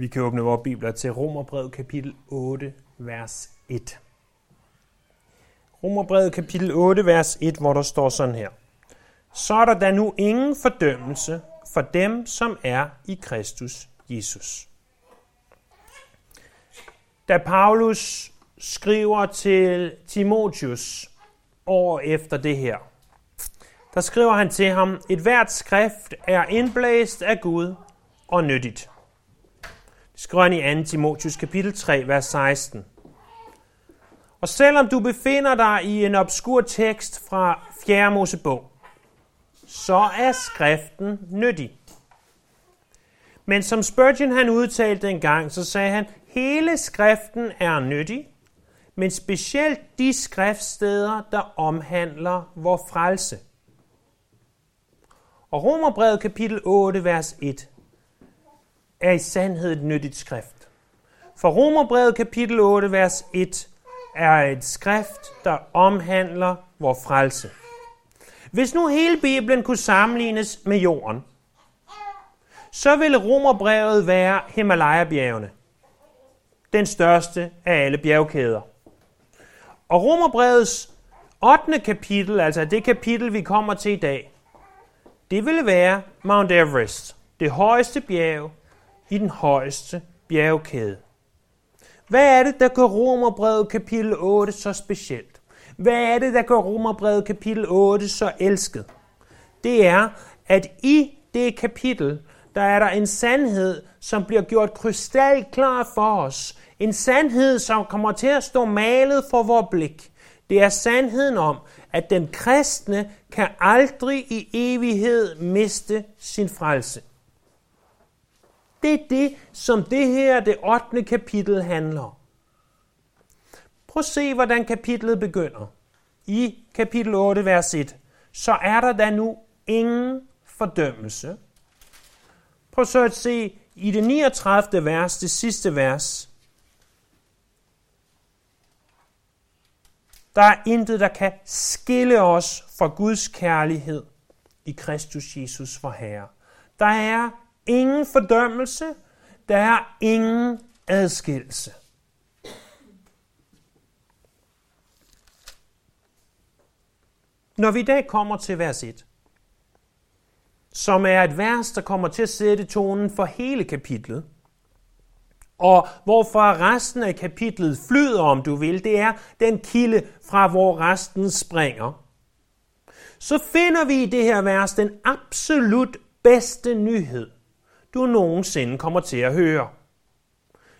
Vi kan åbne vores bibler til Romerbrevet kapitel 8, vers 1. Romerbrevet kapitel 8, vers 1, hvor der står sådan her. Så er der da nu ingen fordømmelse for dem, som er i Kristus Jesus. Da Paulus skriver til Timotius år efter det her, der skriver han til ham, et hvert skrift er indblæst af Gud og nyttigt skriver han i 2. Timotius kapitel 3, vers 16. Og selvom du befinder dig i en obskur tekst fra 4. Mosebog, så er skriften nyttig. Men som Spurgeon han udtalte en gang, så sagde han, hele skriften er nyttig, men specielt de skriftsteder, der omhandler vor frelse. Og Romerbrevet kapitel 8, vers 1 er i sandhed et nyttigt skrift. For Romerbrevet kapitel 8, vers 1 er et skrift, der omhandler vor frelse. Hvis nu hele Bibelen kunne sammenlignes med jorden, så ville Romerbrevet være Himalaya-bjergene. Den største af alle bjergkæder. Og Romerbrevets 8. kapitel, altså det kapitel, vi kommer til i dag, det ville være Mount Everest, det højeste bjerg i den højeste bjergkæde. Hvad er det, der gør Romerbrevet kapitel 8 så specielt? Hvad er det, der gør Romerbrevet kapitel 8 så elsket? Det er, at i det kapitel, der er der en sandhed, som bliver gjort krystalklar for os. En sandhed, som kommer til at stå malet for vores blik. Det er sandheden om, at den kristne kan aldrig i evighed miste sin frelse. Det er det, som det her, det 8. kapitel handler om. Prøv at se, hvordan kapitlet begynder. I kapitel 8, vers 1. Så er der da nu ingen fordømmelse. Prøv så at se i det 39. vers, det sidste vers. Der er intet, der kan skille os fra Guds kærlighed i Kristus Jesus for Herre. Der er ingen fordømmelse, der er ingen adskillelse. Når vi i dag kommer til vers 1, som er et vers, der kommer til at sætte tonen for hele kapitlet, og hvorfor resten af kapitlet flyder, om du vil, det er den kilde fra, hvor resten springer. Så finder vi i det her vers den absolut bedste nyhed du nogensinde kommer til at høre.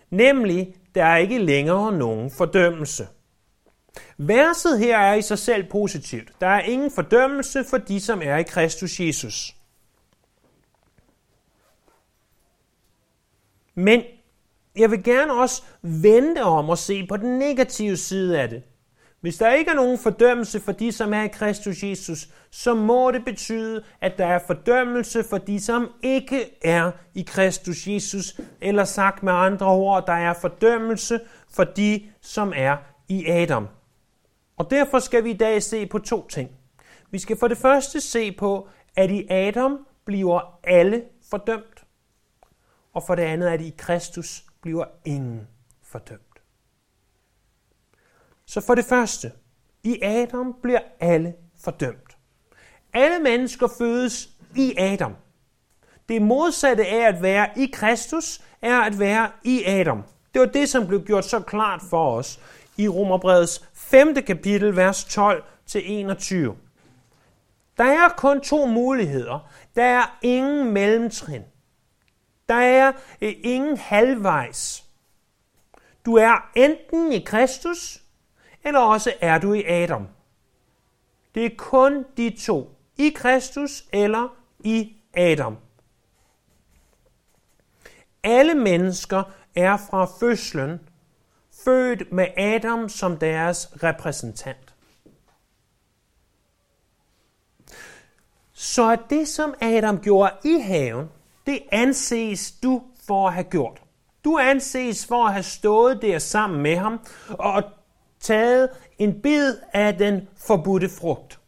Nemlig, der er ikke længere nogen fordømmelse. Verset her er i sig selv positivt. Der er ingen fordømmelse for de, som er i Kristus Jesus. Men jeg vil gerne også vente om at se på den negative side af det. Hvis der ikke er nogen fordømmelse for de, som er i Kristus Jesus, så må det betyde, at der er fordømmelse for de, som ikke er i Kristus Jesus, eller sagt med andre ord, der er fordømmelse for de, som er i Adam. Og derfor skal vi i dag se på to ting. Vi skal for det første se på, at i Adam bliver alle fordømt, og for det andet, at i Kristus bliver ingen fordømt. Så for det første, i Adam bliver alle fordømt. Alle mennesker fødes i Adam. Det modsatte af at være i Kristus, er at være i Adam. Det var det, som blev gjort så klart for os i Romerbrevets 5. kapitel, vers 12-21. Der er kun to muligheder. Der er ingen mellemtrin. Der er øh, ingen halvvejs. Du er enten i Kristus, eller også er du i Adam. Det er kun de to. I Kristus eller i Adam. Alle mennesker er fra fødslen født med Adam som deres repræsentant. Så at det, som Adam gjorde i haven, det anses du for at have gjort. Du anses for at have stået der sammen med ham og taget en bid af den forbudte frugt.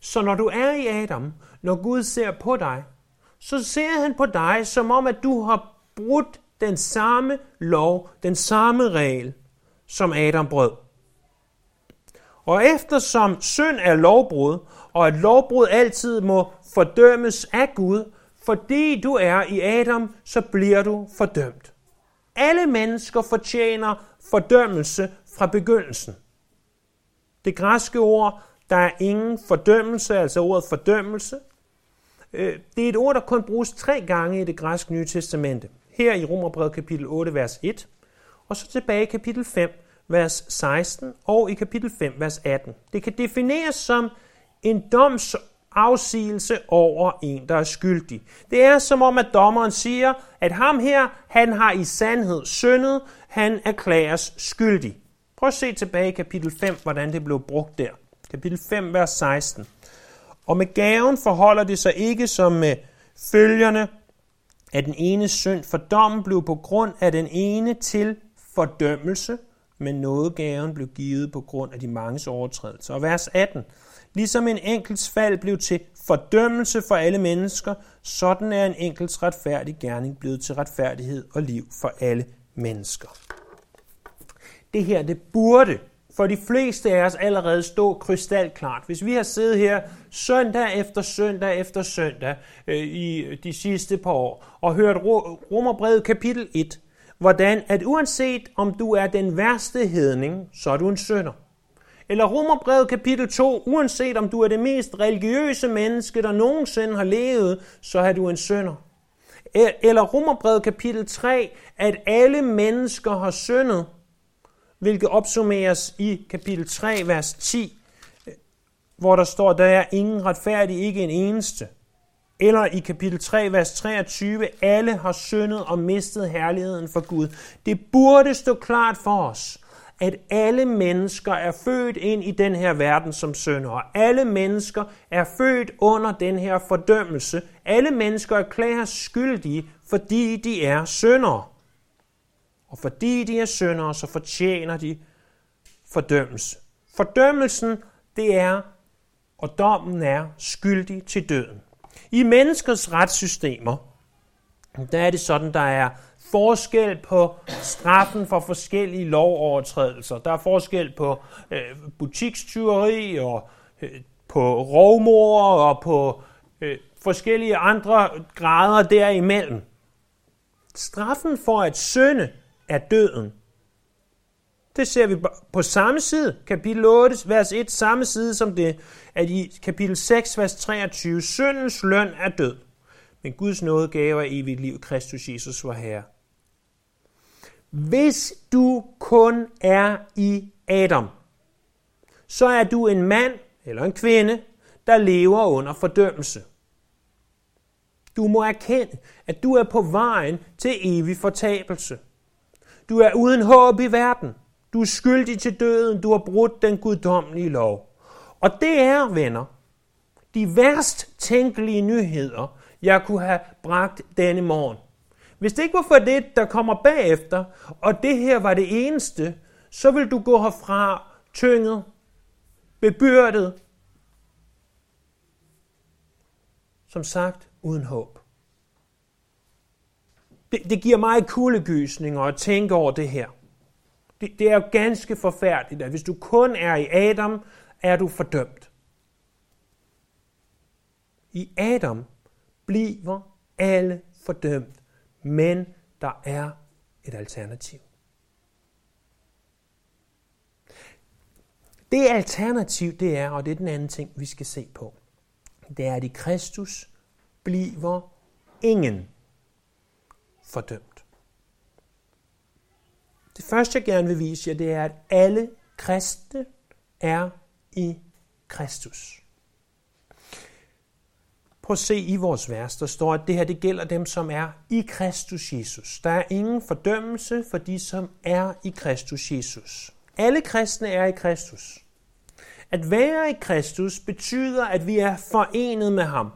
Så når du er i Adam, når Gud ser på dig, så ser han på dig, som om at du har brudt den samme lov, den samme regel, som Adam brød. Og eftersom synd er lovbrud, og at lovbrud altid må fordømmes af Gud, fordi du er i Adam, så bliver du fordømt. Alle mennesker fortjener fordømmelse fra begyndelsen. Det græske ord, der er ingen fordømmelse, altså ordet fordømmelse, øh, det er et ord, der kun bruges tre gange i det græske nye testamente. Her i Romerbrevet kapitel 8, vers 1, og så tilbage i kapitel 5, vers 16, og i kapitel 5, vers 18. Det kan defineres som en doms afsigelse over en, der er skyldig. Det er som om, at dommeren siger, at ham her, han har i sandhed syndet, han erklæres skyldig. Prøv at se tilbage i kapitel 5, hvordan det blev brugt der. Kapitel 5, vers 16. Og med gaven forholder det sig ikke som med følgerne, at den ene synd for dommen blev på grund af den ene til fordømmelse, men nådegaven blev givet på grund af de manges overtrædelser. Og vers 18. Ligesom en enkelts fald blev til fordømmelse for alle mennesker, sådan er en enkelts retfærdig gerning blevet til retfærdighed og liv for alle mennesker. Det her, det burde for de fleste af os allerede stå krystalklart. Hvis vi har siddet her søndag efter søndag efter søndag øh, i de sidste par år og hørt Romerbrevet kapitel 1, hvordan at uanset om du er den værste hedning, så er du en sønder. Eller Romerbrevet kapitel 2, uanset om du er det mest religiøse menneske, der nogensinde har levet, så er du en sønder. E- eller Romerbrevet kapitel 3, at alle mennesker har syndet, hvilket opsummeres i kapitel 3, vers 10, hvor der står, der er ingen retfærdig, ikke en eneste. Eller i kapitel 3, vers 23, alle har syndet og mistet herligheden for Gud. Det burde stå klart for os, at alle mennesker er født ind i den her verden som syndere. Alle mennesker er født under den her fordømmelse. Alle mennesker erklæres skyldige, fordi de er syndere. Og fordi de er syndere, så fortjener de fordømmelse. Fordømmelsen, det er, og dommen er skyldig til døden. I menneskers retssystemer, der er det sådan, der er forskel på straffen for forskellige lovovertrædelser. Der er forskel på øh, butikstyveri og øh, på rovmor og på øh, forskellige andre grader derimellem. Straffen for at synde er døden. Det ser vi på samme side, kapitel 8, vers 1, samme side som det, at i kapitel 6, vers 23, syndens løn er død, men Guds nåde gav evigt liv, Kristus Jesus var Herre. Hvis du kun er i Adam, så er du en mand eller en kvinde, der lever under fordømmelse. Du må erkende, at du er på vejen til evig fortabelse. Du er uden håb i verden. Du er skyldig til døden. Du har brudt den guddommelige lov. Og det er, venner, de værst tænkelige nyheder, jeg kunne have bragt denne morgen. Hvis det ikke var for det, der kommer bagefter, og det her var det eneste, så vil du gå herfra tynget, bebyrdet, som sagt uden håb. Det, det giver mig kuldegysninger at tænke over det her. Det, det er jo ganske forfærdeligt, at hvis du kun er i Adam, er du fordømt. I Adam bliver alle fordømt, men der er et alternativ. Det alternativ, det er, og det er den anden ting, vi skal se på, det er, at i Kristus bliver ingen fordømt. Det første, jeg gerne vil vise jer, det er, at alle kristne er i Kristus. Prøv at se i vores vers, der står, at det her det gælder dem, som er i Kristus Jesus. Der er ingen fordømmelse for de, som er i Kristus Jesus. Alle kristne er i Kristus. At være i Kristus betyder, at vi er forenet med ham.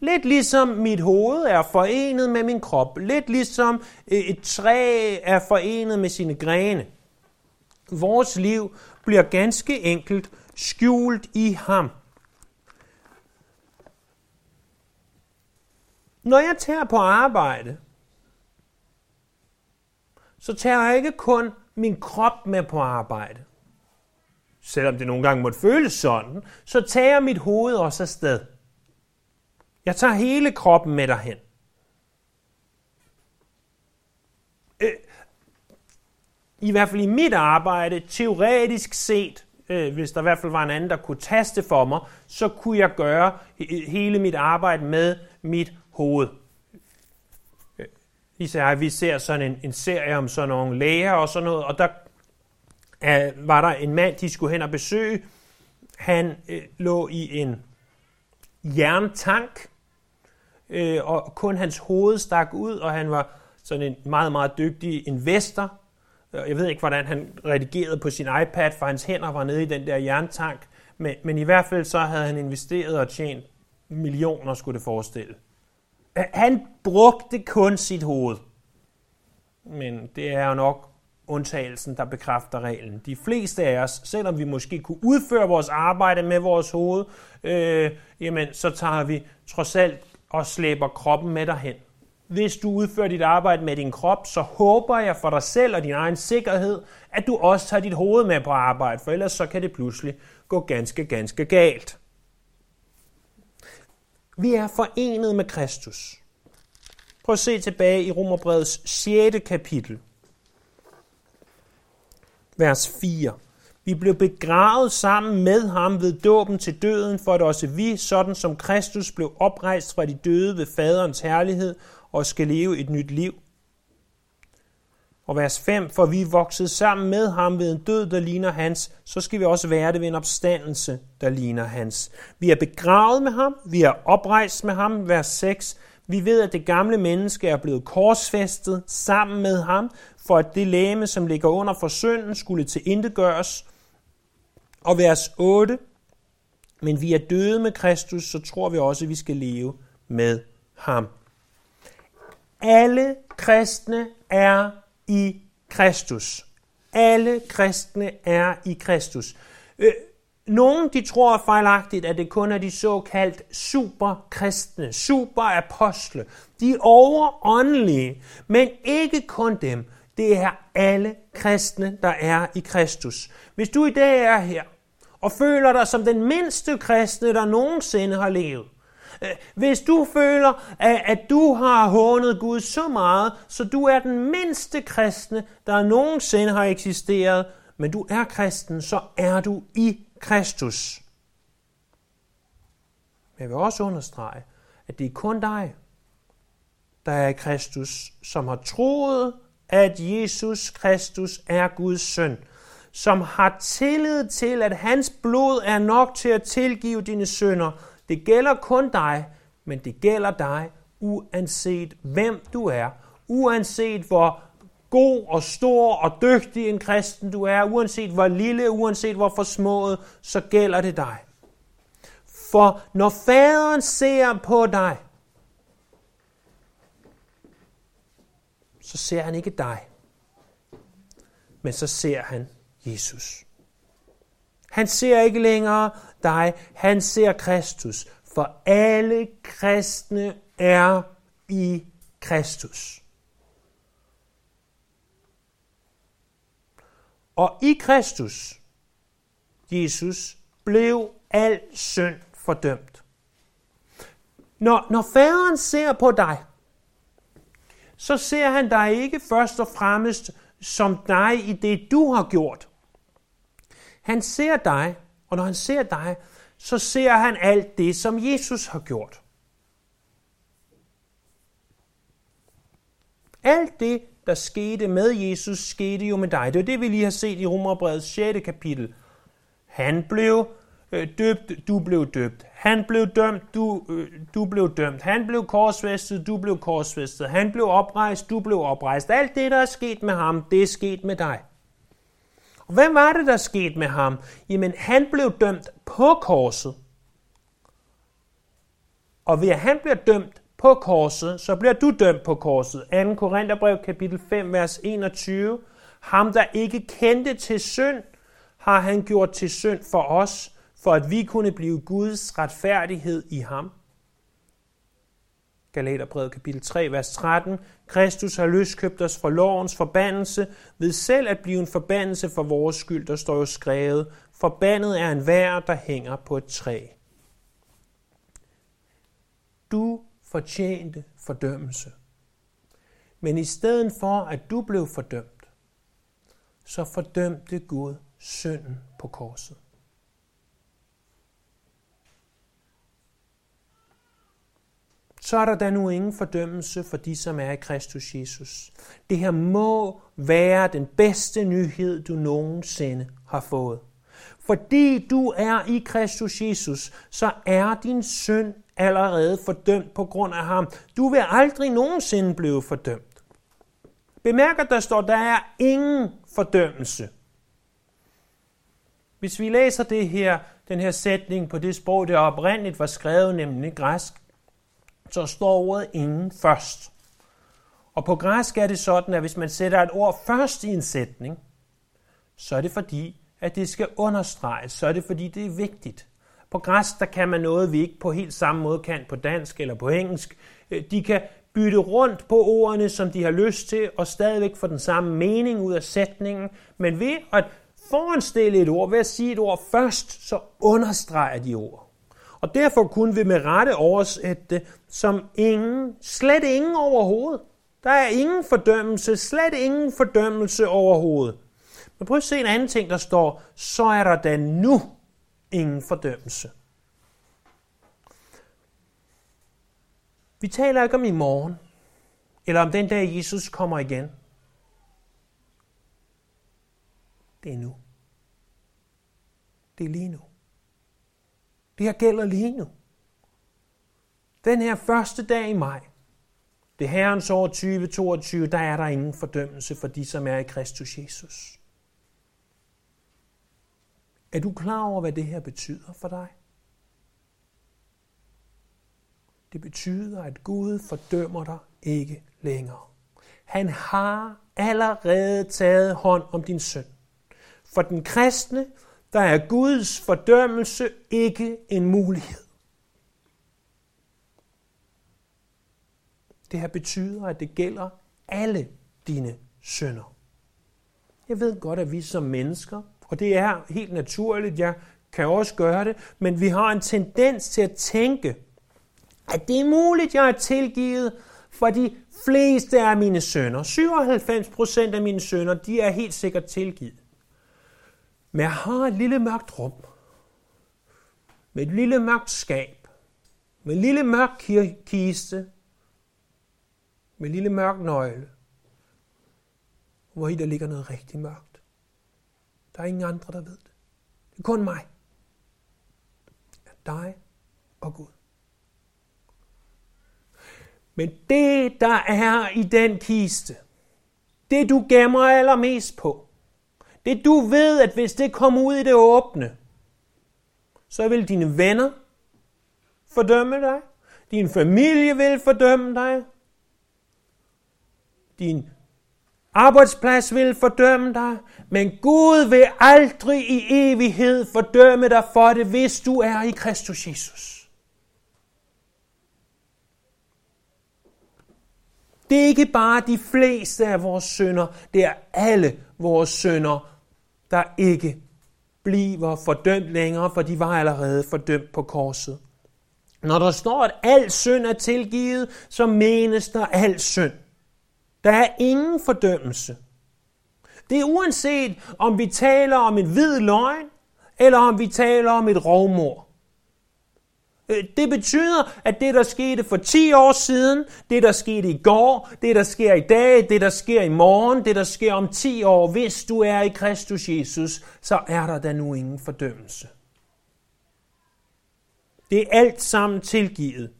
Lidt ligesom mit hoved er forenet med min krop. Lidt ligesom øh, et træ er forenet med sine grene. Vores liv bliver ganske enkelt skjult i ham. Når jeg tager på arbejde, så tager jeg ikke kun min krop med på arbejde. Selvom det nogle gange måtte føles sådan, så tager jeg mit hoved også afsted. Jeg tager hele kroppen med derhen. Øh, I hvert fald i mit arbejde, teoretisk set, øh, hvis der i hvert fald var en anden, der kunne taste for mig, så kunne jeg gøre hele mit arbejde med mit hoved. Øh, især vi ser sådan en, en serie om sådan nogle læger og sådan noget, og der øh, var der en mand, de skulle hen og besøge. Han øh, lå i en jerntank, øh, og kun hans hoved stak ud, og han var sådan en meget, meget dygtig investor. Øh, jeg ved ikke, hvordan han redigerede på sin iPad, for hans hænder var nede i den der jerntank. Men, men i hvert fald så havde han investeret og tjent millioner, skulle det forestille. Han brugte kun sit hoved. Men det er jo nok undtagelsen, der bekræfter reglen. De fleste af os, selvom vi måske kunne udføre vores arbejde med vores hoved, øh, jamen, så tager vi trods alt og slæber kroppen med derhen. Hvis du udfører dit arbejde med din krop, så håber jeg for dig selv og din egen sikkerhed, at du også tager dit hoved med på arbejde, for ellers så kan det pludselig gå ganske, ganske galt. Vi er forenet med Kristus. Prøv at se tilbage i Romerbrevets 6. kapitel, vers 4. Vi blev begravet sammen med ham ved dåben til døden, for at også vi, sådan som Kristus blev oprejst fra de døde ved faderens herlighed, og skal leve et nyt liv. Og vers 5, for vi er vokset sammen med ham ved en død, der ligner hans, så skal vi også være det ved en opstandelse, der ligner hans. Vi er begravet med ham, vi er oprejst med ham, vers 6. Vi ved, at det gamle menneske er blevet korsfæstet sammen med ham, for at det læme, som ligger under for synden, skulle til gøres. Og vers 8, men vi er døde med Kristus, så tror vi også, at vi skal leve med ham. Alle kristne er i Kristus. Alle kristne er i Kristus. Øh, nogle de tror fejlagtigt, at det kun er de såkaldt superkristne, superapostle. De er overåndelige, men ikke kun dem. Det er alle kristne, der er i Kristus. Hvis du i dag er her og føler dig som den mindste kristne, der nogensinde har levet, Øh, hvis du føler, at du har hånet Gud så meget, så du er den mindste kristne, der nogensinde har eksisteret, men du er kristen, så er du i Kristus. Men jeg vil også understrege, at det er kun dig, der er i Kristus, som har troet at Jesus Kristus er Guds søn, som har tillid til, at hans blod er nok til at tilgive dine synder. Det gælder kun dig, men det gælder dig uanset hvem du er, uanset hvor god og stor og dygtig en kristen du er, uanset hvor lille, uanset hvor forsmået, så gælder det dig. For når faderen ser på dig, så ser han ikke dig, men så ser han Jesus. Han ser ikke længere dig, han ser Kristus, for alle kristne er i Kristus. Og i Kristus, Jesus, blev al synd fordømt. Når, når faderen ser på dig, så ser han dig ikke først og fremmest som dig i det, du har gjort. Han ser dig, og når han ser dig, så ser han alt det, som Jesus har gjort. Alt det, der skete med Jesus, skete jo med dig. Det er det, vi lige har set i Romerbrevets 6. kapitel. Han blev øh, døbt, du blev døbt. Han blev dømt, du, øh, du blev dømt. Han blev korsfæstet, du blev korsfæstet. Han blev oprejst, du blev oprejst. Alt det, der er sket med ham, det er sket med dig. Og hvad var det, der skete med ham? Jamen, han blev dømt på korset. Og ved at han bliver dømt på korset, så bliver du dømt på korset. 2. Korintherbrev kapitel 5, vers 21. Ham, der ikke kendte til synd, har han gjort til synd for os, for at vi kunne blive Guds retfærdighed i ham. Galaterbrevet kapitel 3, vers 13. Kristus har løskøbt os fra lovens forbandelse ved selv at blive en forbandelse for vores skyld. Der står jo skrevet, forbandet er en vær, der hænger på et træ. Du fortjente fordømmelse. Men i stedet for, at du blev fordømt, så fordømte Gud synden på korset. Så er der da nu ingen fordømmelse for de, som er i Kristus Jesus. Det her må være den bedste nyhed, du nogensinde har fået. Fordi du er i Kristus Jesus, så er din synd allerede fordømt på grund af ham. Du vil aldrig nogensinde blive fordømt. Bemærk, at der står, der er ingen fordømmelse. Hvis vi læser det her, den her sætning på det sprog, det oprindeligt var skrevet, nemlig græsk, så står ordet ingen først. Og på græsk er det sådan, at hvis man sætter et ord først i en sætning, så er det fordi, at det skal understreges, så er det fordi, det er vigtigt. På græsk, der kan man noget, vi ikke på helt samme måde kan på dansk eller på engelsk. Øh, de kan bytte rundt på ordene, som de har lyst til, og stadigvæk få den samme mening ud af sætningen. Men ved at foranstille et ord, ved at sige et ord først, så understreger de ord. Og derfor kunne vi med rette oversætte det som ingen, slet ingen overhovedet. Der er ingen fordømmelse, slet ingen fordømmelse overhovedet. Men prøv at se en anden ting, der står, så er der da nu ingen fordømmelse. Vi taler ikke om i morgen, eller om den dag Jesus kommer igen. Det er nu. Det er lige nu. Det her gælder lige nu. Den her første dag i maj, det herrens år 2022, der er der ingen fordømmelse for de, som er i Kristus Jesus. Er du klar over, hvad det her betyder for dig? Det betyder, at Gud fordømmer dig ikke længere. Han har allerede taget hånd om din synd. For den kristne, der er Guds fordømmelse ikke en mulighed. Det her betyder, at det gælder alle dine sønder. Jeg ved godt, at vi som mennesker, og det er helt naturligt, jeg kan også gøre det, men vi har en tendens til at tænke, at det er muligt, jeg er tilgivet for de fleste af mine sønner. 97 procent af mine sønner, de er helt sikkert tilgivet. Men jeg har et lille mørkt rum, med et lille mørkt skab, med en lille mørk kiste, med en lille mørk nøgle, hvor i der ligger noget rigtig mørkt. Der er ingen andre, der ved det. Det er kun mig. Dig og Gud. Men det, der er i den kiste, det du gemmer allermest på, det du ved, at hvis det kommer ud i det åbne, så vil dine venner fordømme dig. Din familie vil fordømme dig. Din arbejdsplads vil fordømme dig. Men Gud vil aldrig i evighed fordømme dig for det, hvis du er i Kristus Jesus. Det er ikke bare de fleste af vores synder, det er alle vores sønder, der ikke bliver fordømt længere, for de var allerede fordømt på korset. Når der står, at al synd er tilgivet, så menes der al synd. Der er ingen fordømmelse. Det er uanset, om vi taler om en hvid løgn, eller om vi taler om et rovmord. Øh, det betyder, at det, der skete for 10 år siden, det, der skete i går, det, der sker i dag, det, der sker i morgen, det, der sker om 10 år, hvis du er i Kristus Jesus, så er der da nu ingen fordømmelse. Det er alt sammen tilgivet.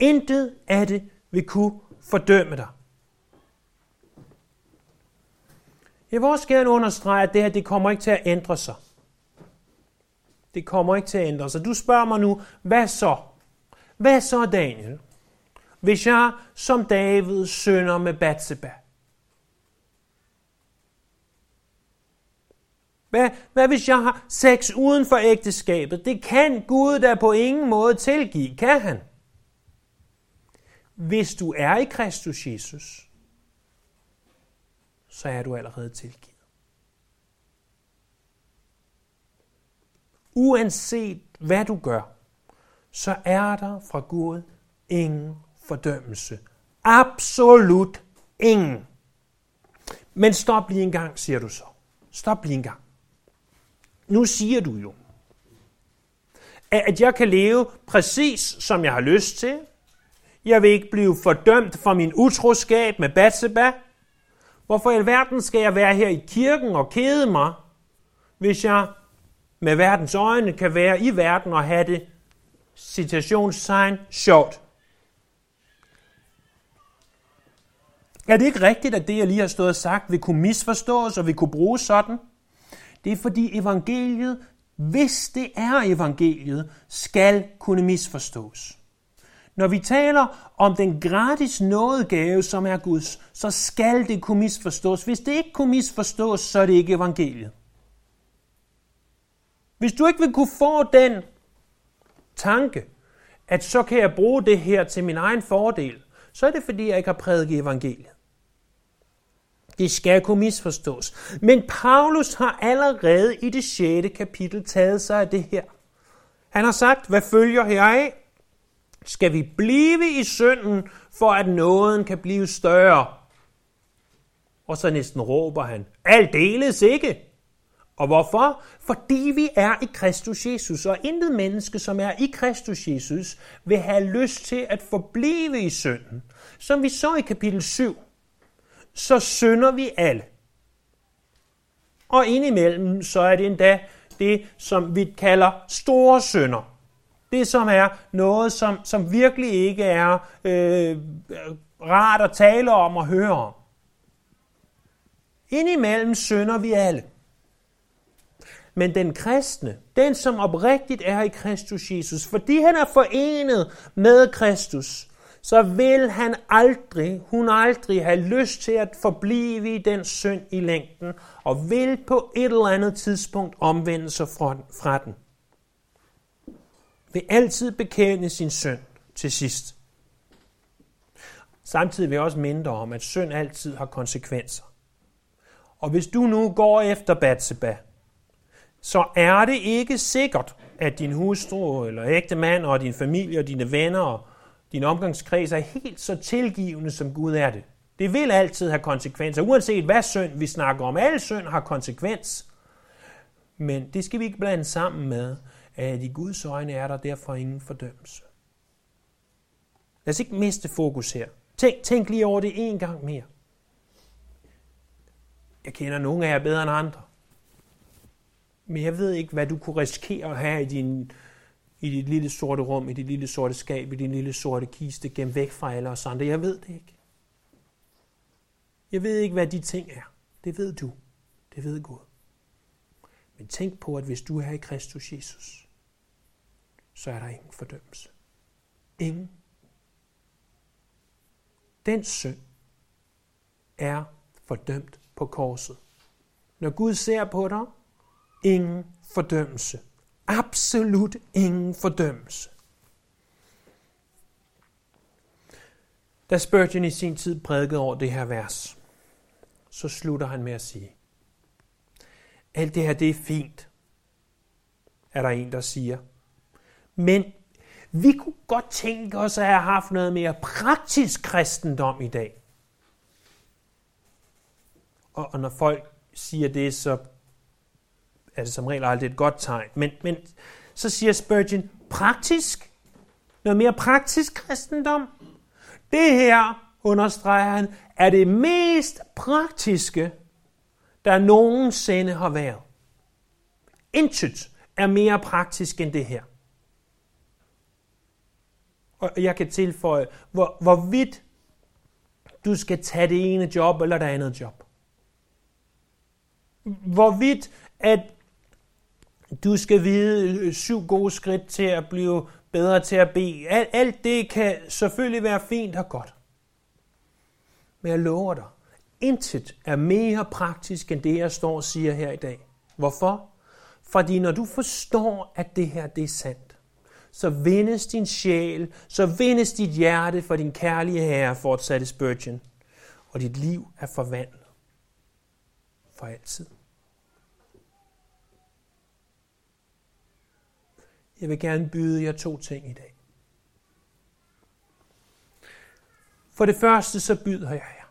Intet af det vil kunne fordømme dig. Jeg vil også gerne understrege, at det her det kommer ikke til at ændre sig. Det kommer ikke til at ændre sig. Du spørger mig nu, hvad så? Hvad så, Daniel? Hvis jeg som David sønder med Batseba? Hvad, hvad hvis jeg har sex uden for ægteskabet? Det kan Gud da på ingen måde tilgive, kan han? hvis du er i Kristus Jesus, så er du allerede tilgivet. Uanset hvad du gør, så er der fra Gud ingen fordømmelse. Absolut ingen. Men stop lige en gang, siger du så. Stop lige en gang. Nu siger du jo, at jeg kan leve præcis som jeg har lyst til. Jeg vil ikke blive fordømt for min utroskab med Batseba. Hvorfor i alverden skal jeg være her i kirken og kede mig, hvis jeg med verdens øjne kan være i verden og have det citationstegn sjovt? Er det ikke rigtigt, at det, jeg lige har stået og sagt, vil kunne misforstås og vil kunne bruges sådan? Det er fordi evangeliet, hvis det er evangeliet, skal kunne misforstås. Når vi taler om den gratis nådegave, som er Guds, så skal det kunne misforstås. Hvis det ikke kunne misforstås, så er det ikke evangeliet. Hvis du ikke vil kunne få den tanke, at så kan jeg bruge det her til min egen fordel, så er det fordi, jeg ikke har prædiket evangeliet. Det skal kunne misforstås. Men Paulus har allerede i det 6. kapitel taget sig af det her. Han har sagt, hvad følger heraf? Skal vi blive i synden, for at nåden kan blive større? Og så næsten råber han, aldeles ikke. Og hvorfor? Fordi vi er i Kristus Jesus, og intet menneske, som er i Kristus Jesus, vil have lyst til at forblive i synden. Som vi så i kapitel 7, så synder vi alle. Og indimellem, så er det endda det, som vi kalder store synder. Det, som er noget, som, som virkelig ikke er øh, rart at tale om og høre om. Indimellem synder vi alle. Men den kristne, den som oprigtigt er i Kristus Jesus, fordi han er forenet med Kristus, så vil han aldrig, hun aldrig have lyst til at forblive i den synd i længden, og vil på et eller andet tidspunkt omvende sig fra den. Vil altid bekende sin synd til sidst. Samtidig vil jeg også minde om, at synd altid har konsekvenser. Og hvis du nu går efter Batseba, så er det ikke sikkert, at din hustru eller ægte mand og din familie og dine venner og din omgangskreds er helt så tilgivende, som Gud er det. Det vil altid have konsekvenser, uanset hvad synd vi snakker om. Al synd har konsekvens. Men det skal vi ikke blande sammen med, at i Guds øjne er der derfor ingen fordømmelse. Lad os ikke miste fokus her. Tænk, tænk lige over det en gang mere. Jeg kender nogle af jer bedre end andre. Men jeg ved ikke, hvad du kunne risikere at have i din i dit lille sorte rum, i dit lille sorte skab, i din lille sorte kiste, gemt væk fra alle os andre. Jeg ved det ikke. Jeg ved ikke, hvad de ting er. Det ved du. Det ved Gud. Men tænk på, at hvis du er i Kristus Jesus, så er der ingen fordømmelse. Ingen. Den synd er fordømt på korset. Når Gud ser på dig, ingen fordømmelse absolut ingen fordømmelse. Da Spurgeon i sin tid prædikede over det her vers, så slutter han med at sige, alt det her, det er fint, er der en, der siger. Men vi kunne godt tænke os at have haft noget mere praktisk kristendom i dag. Og, og når folk siger det, så er det som regel aldrig et godt tegn. Men, men så siger Spurgeon, praktisk, noget mere praktisk kristendom. Det her, understreger han, er det mest praktiske, der nogensinde har været. Intet er mere praktisk end det her. Og jeg kan tilføje, hvor, hvorvidt du skal tage det ene job eller det andet job. Hvorvidt at du skal vide øh, syv gode skridt til at blive bedre til at bede. Alt, alt det kan selvfølgelig være fint og godt. Men jeg lover dig, intet er mere praktisk end det, jeg står og siger her i dag. Hvorfor? Fordi når du forstår, at det her det er sandt, så vindes din sjæl, så vindes dit hjerte for din kærlige herre, fortsatte Spurgeon, og dit liv er forvandlet for altid. Jeg vil gerne byde jer to ting i dag. For det første så byder jeg jer,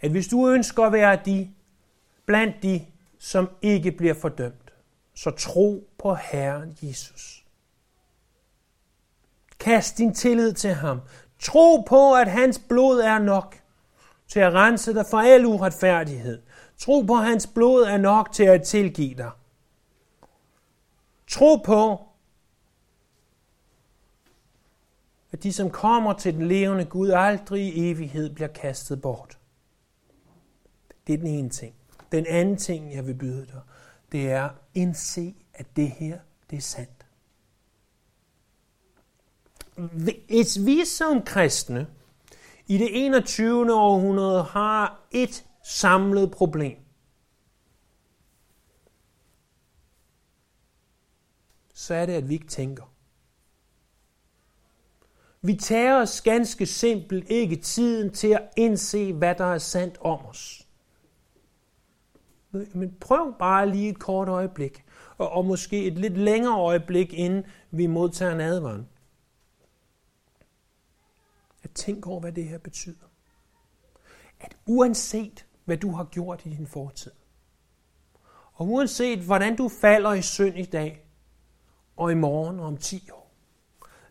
at hvis du ønsker at være de, blandt de, som ikke bliver fordømt, så tro på Herren Jesus. Kast din tillid til ham. Tro på, at hans blod er nok til at rense dig for al uretfærdighed. Tro på, at hans blod er nok til at tilgive dig. Tro på, at de, som kommer til den levende Gud, aldrig i evighed bliver kastet bort. Det er den ene ting. Den anden ting, jeg vil byde dig, det er indse, at det her, det er sandt. Hvis vi som kristne i det 21. århundrede har et samlet problem, så er det, at vi ikke tænker. Vi tager os ganske simpelt ikke tiden til at indse, hvad der er sandt om os. Men prøv bare lige et kort øjeblik, og, og måske et lidt længere øjeblik, inden vi modtager en advaring. At tænke over, hvad det her betyder. At uanset, hvad du har gjort i din fortid, og uanset, hvordan du falder i synd i dag, og i morgen og om 10 år,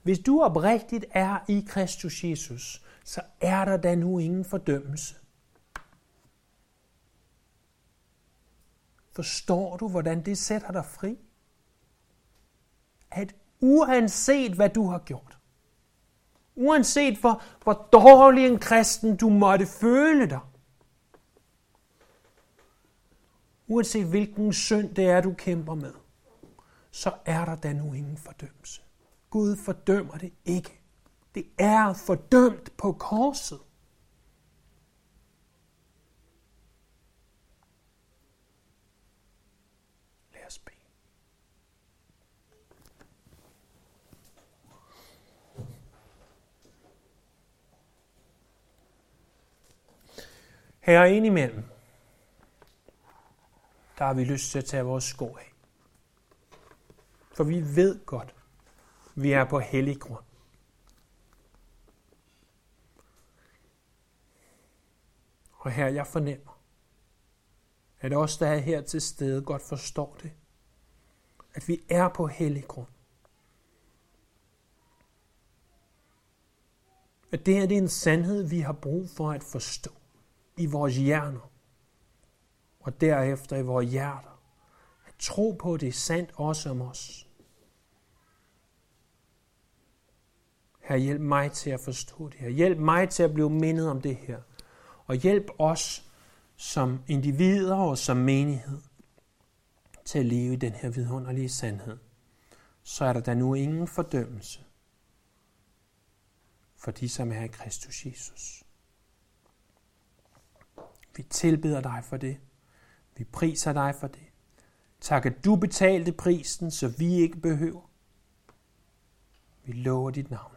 hvis du oprigtigt er i Kristus Jesus, så er der da nu ingen fordømmelse. Forstår du, hvordan det sætter dig fri? At uanset hvad du har gjort, uanset hvor, hvor dårlig en kristen du måtte føle dig, uanset hvilken synd det er, du kæmper med, så er der da nu ingen fordømmelse. Gud fordømmer det ikke. Det er fordømt på korset. Lad os bede. Her indimellem, der har vi lyst til at tage vores sko af. For vi ved godt, vi er på hellig grund. Og her jeg fornemmer, at os, der er her til stede, godt forstår det. At vi er på hellig grund. At det her det er en sandhed, vi har brug for at forstå i vores hjerner. Og derefter i vores hjerter. At tro på, at det er sandt også om os. Her hjælp mig til at forstå det her. Hjælp mig til at blive mindet om det her. Og hjælp os som individer og som menighed til at leve i den her vidunderlige sandhed. Så er der da nu ingen fordømmelse for de, som er i Kristus Jesus. Vi tilbeder dig for det. Vi priser dig for det. Tak, at du betalte prisen, så vi ikke behøver. Vi lover dit navn.